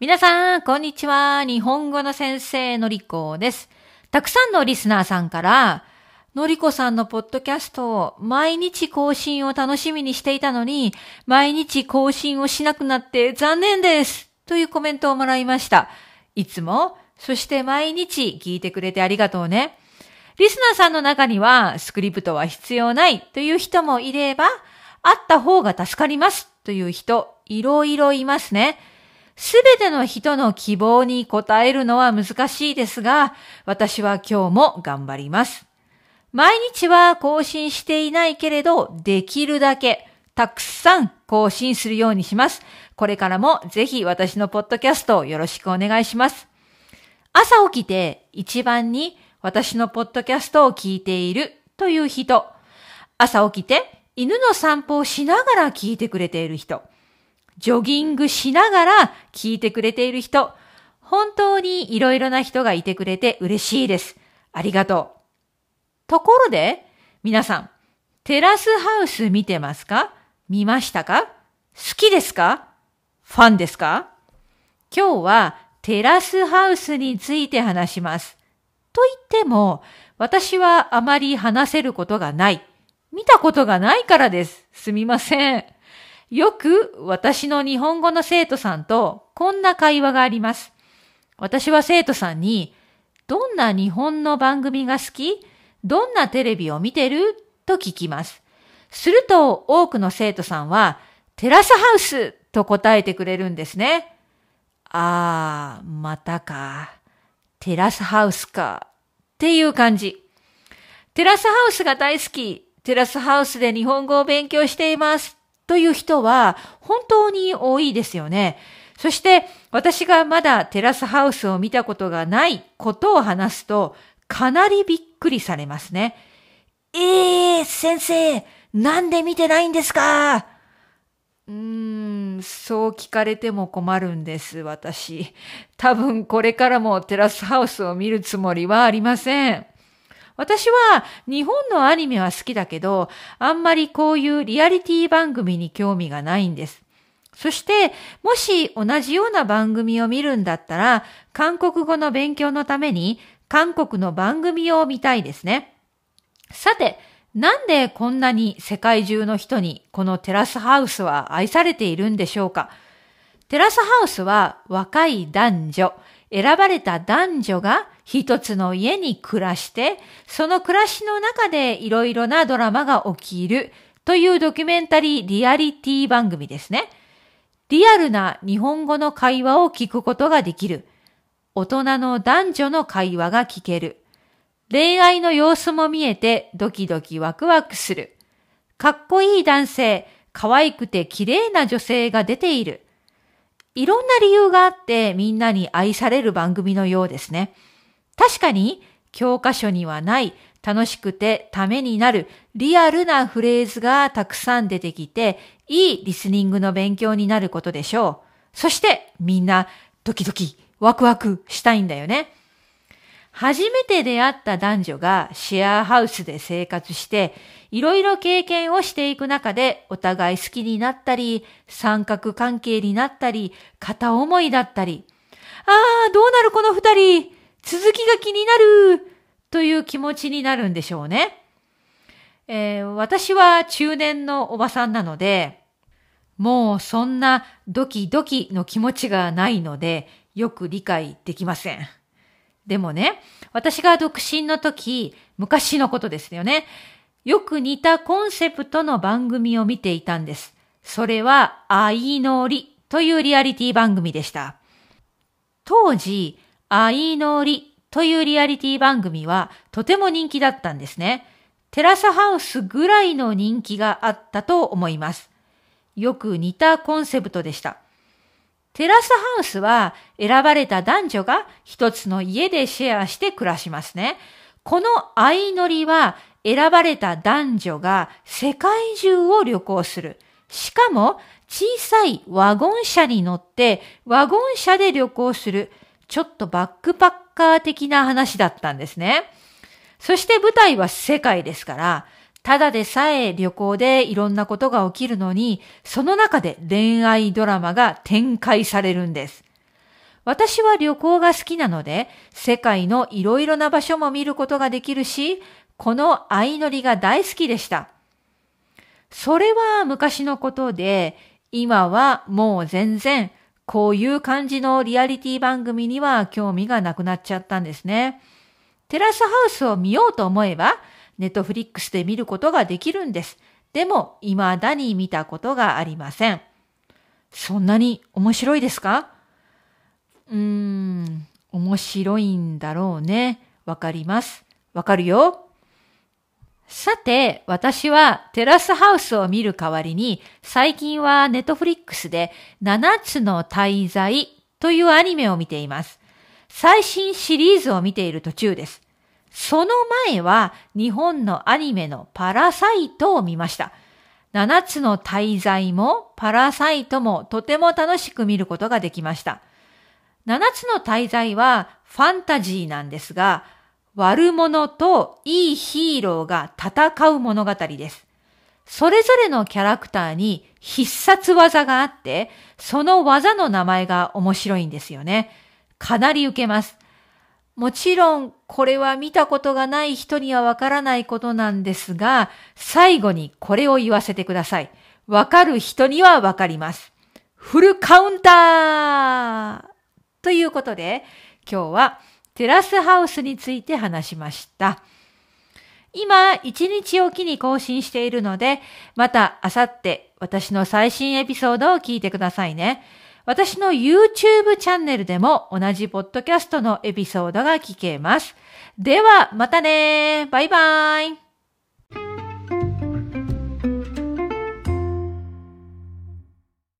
皆さん、こんにちは。日本語の先生のりこです。たくさんのリスナーさんから、のりこさんのポッドキャストを毎日更新を楽しみにしていたのに、毎日更新をしなくなって残念ですというコメントをもらいました。いつも、そして毎日聞いてくれてありがとうね。リスナーさんの中には、スクリプトは必要ないという人もいれば、あった方が助かりますという人、いろいろいますね。すべての人の希望に応えるのは難しいですが、私は今日も頑張ります。毎日は更新していないけれど、できるだけたくさん更新するようにします。これからもぜひ私のポッドキャストをよろしくお願いします。朝起きて一番に私のポッドキャストを聞いているという人、朝起きて犬の散歩をしながら聞いてくれている人、ジョギングしながら聞いてくれている人、本当にいろいろな人がいてくれて嬉しいです。ありがとう。ところで、皆さん、テラスハウス見てますか？見ましたか？好きですか？ファンですか？今日はテラスハウスについて話します。と言っても、私はあまり話せることがない。見たことがないからです。すみません。よく私の日本語の生徒さんとこんな会話があります。私は生徒さんに、どんな日本の番組が好き？どんなテレビを見てる？と聞きます。すると多くの生徒さんは、テラスハウス？と答えてくれるんですね。あー、またか。テラスハウスか。っていう感じ。テラスハウスが大好き。テラスハウスで日本語を勉強しています。という人は本当に多いですよね。そして私がまだテラスハウスを見たことがないことを話すとかなりびっくりされますね。ええー、先生、なんで見てないんですか？うーん、そう聞かれても困るんです、私。多分これからもテラスハウスを見るつもりはありません。私は日本のアニメは好きだけど、あんまりこういうリアリティ番組に興味がないんです。そして、もし同じような番組を見るんだったら、韓国語の勉強のために韓国の番組を見たいですね。さて、なんでこんなに世界中の人にこのテラスハウスは愛されているんでしょうか？テラスハウスは若い男女、選ばれた男女が一つの家に暮らして、その暮らしの中でいろいろなドラマが起きるというドキュメンタリーリアリティ番組ですね。リアルな日本語の会話を聞くことができる。大人の男女の会話が聞ける。恋愛の様子も見えてドキドキワクワクする。かっこいい男性、可愛くて綺麗な女性が出ている。いろんな理由があってみんなに愛される番組のようですね。確かに教科書にはない楽しくてためになるリアルなフレーズがたくさん出てきていいリスニングの勉強になることでしょう。そしてみんなドキドキワクワクしたいんだよね。初めて出会った男女がシェアハウスで生活して、いろいろ経験をしていく中でお互い好きになったり、三角関係になったり、片思いだったり、ああ、どうなるこの二人続きが気になるという気持ちになるんでしょうね。えー、私は中年のおばさんなので、もうそんなドキドキの気持ちがないので、よく理解できません。でもね、私が独身の時、昔のことですよね。よく似たコンセプトの番組を見ていたんです。それは、愛のりというリアリティ番組でした。当時、愛のりというリアリティ番組はとても人気だったんですね。テラスハウスぐらいの人気があったと思います。よく似たコンセプトでした。テラスハウスは選ばれた男女が一つの家でシェアして暮らしますね。この相乗りは選ばれた男女が世界中を旅行する。しかも小さいワゴン車に乗ってワゴン車で旅行する。ちょっとバックパッカー的な話だったんですね。そして舞台は世界ですから、ただでさえ旅行でいろんなことが起きるのに、その中で恋愛ドラマが展開されるんです。私は旅行が好きなので、世界のいろいろな場所も見ることができるし、この相乗りが大好きでした。それは昔のことで、今はもう全然こういう感じのリアリティ番組には興味がなくなっちゃったんですね。テラスハウスを見ようと思えば、ネットフリックスで見ることができるんです。でも、未だに見たことがありません。そんなに面白いですか？うーん、面白いんだろうね。わかります。わかるよ。さて、私はテラスハウスを見る代わりに、最近はネットフリックスで7つの滞在というアニメを見ています。最新シリーズを見ている途中です。その前は日本のアニメのパラサイトを見ました。7つの滞在もパラサイトもとても楽しく見ることができました。7つの滞在はファンタジーなんですが、悪者といいヒーローが戦う物語です。それぞれのキャラクターに必殺技があって、その技の名前が面白いんですよね。かなり受けます。もちろん、これは見たことがない人にはわからないことなんですが、最後にこれを言わせてください。わかる人にはわかります。フルカウンターということで、今日はテラスハウスについて話しました。今、一日おきに更新しているので、また、あさって私の最新エピソードを聞いてくださいね。私の YouTube チャンネルでも同じポッドキャストのエピソードが聞けます。では、またねバイバイ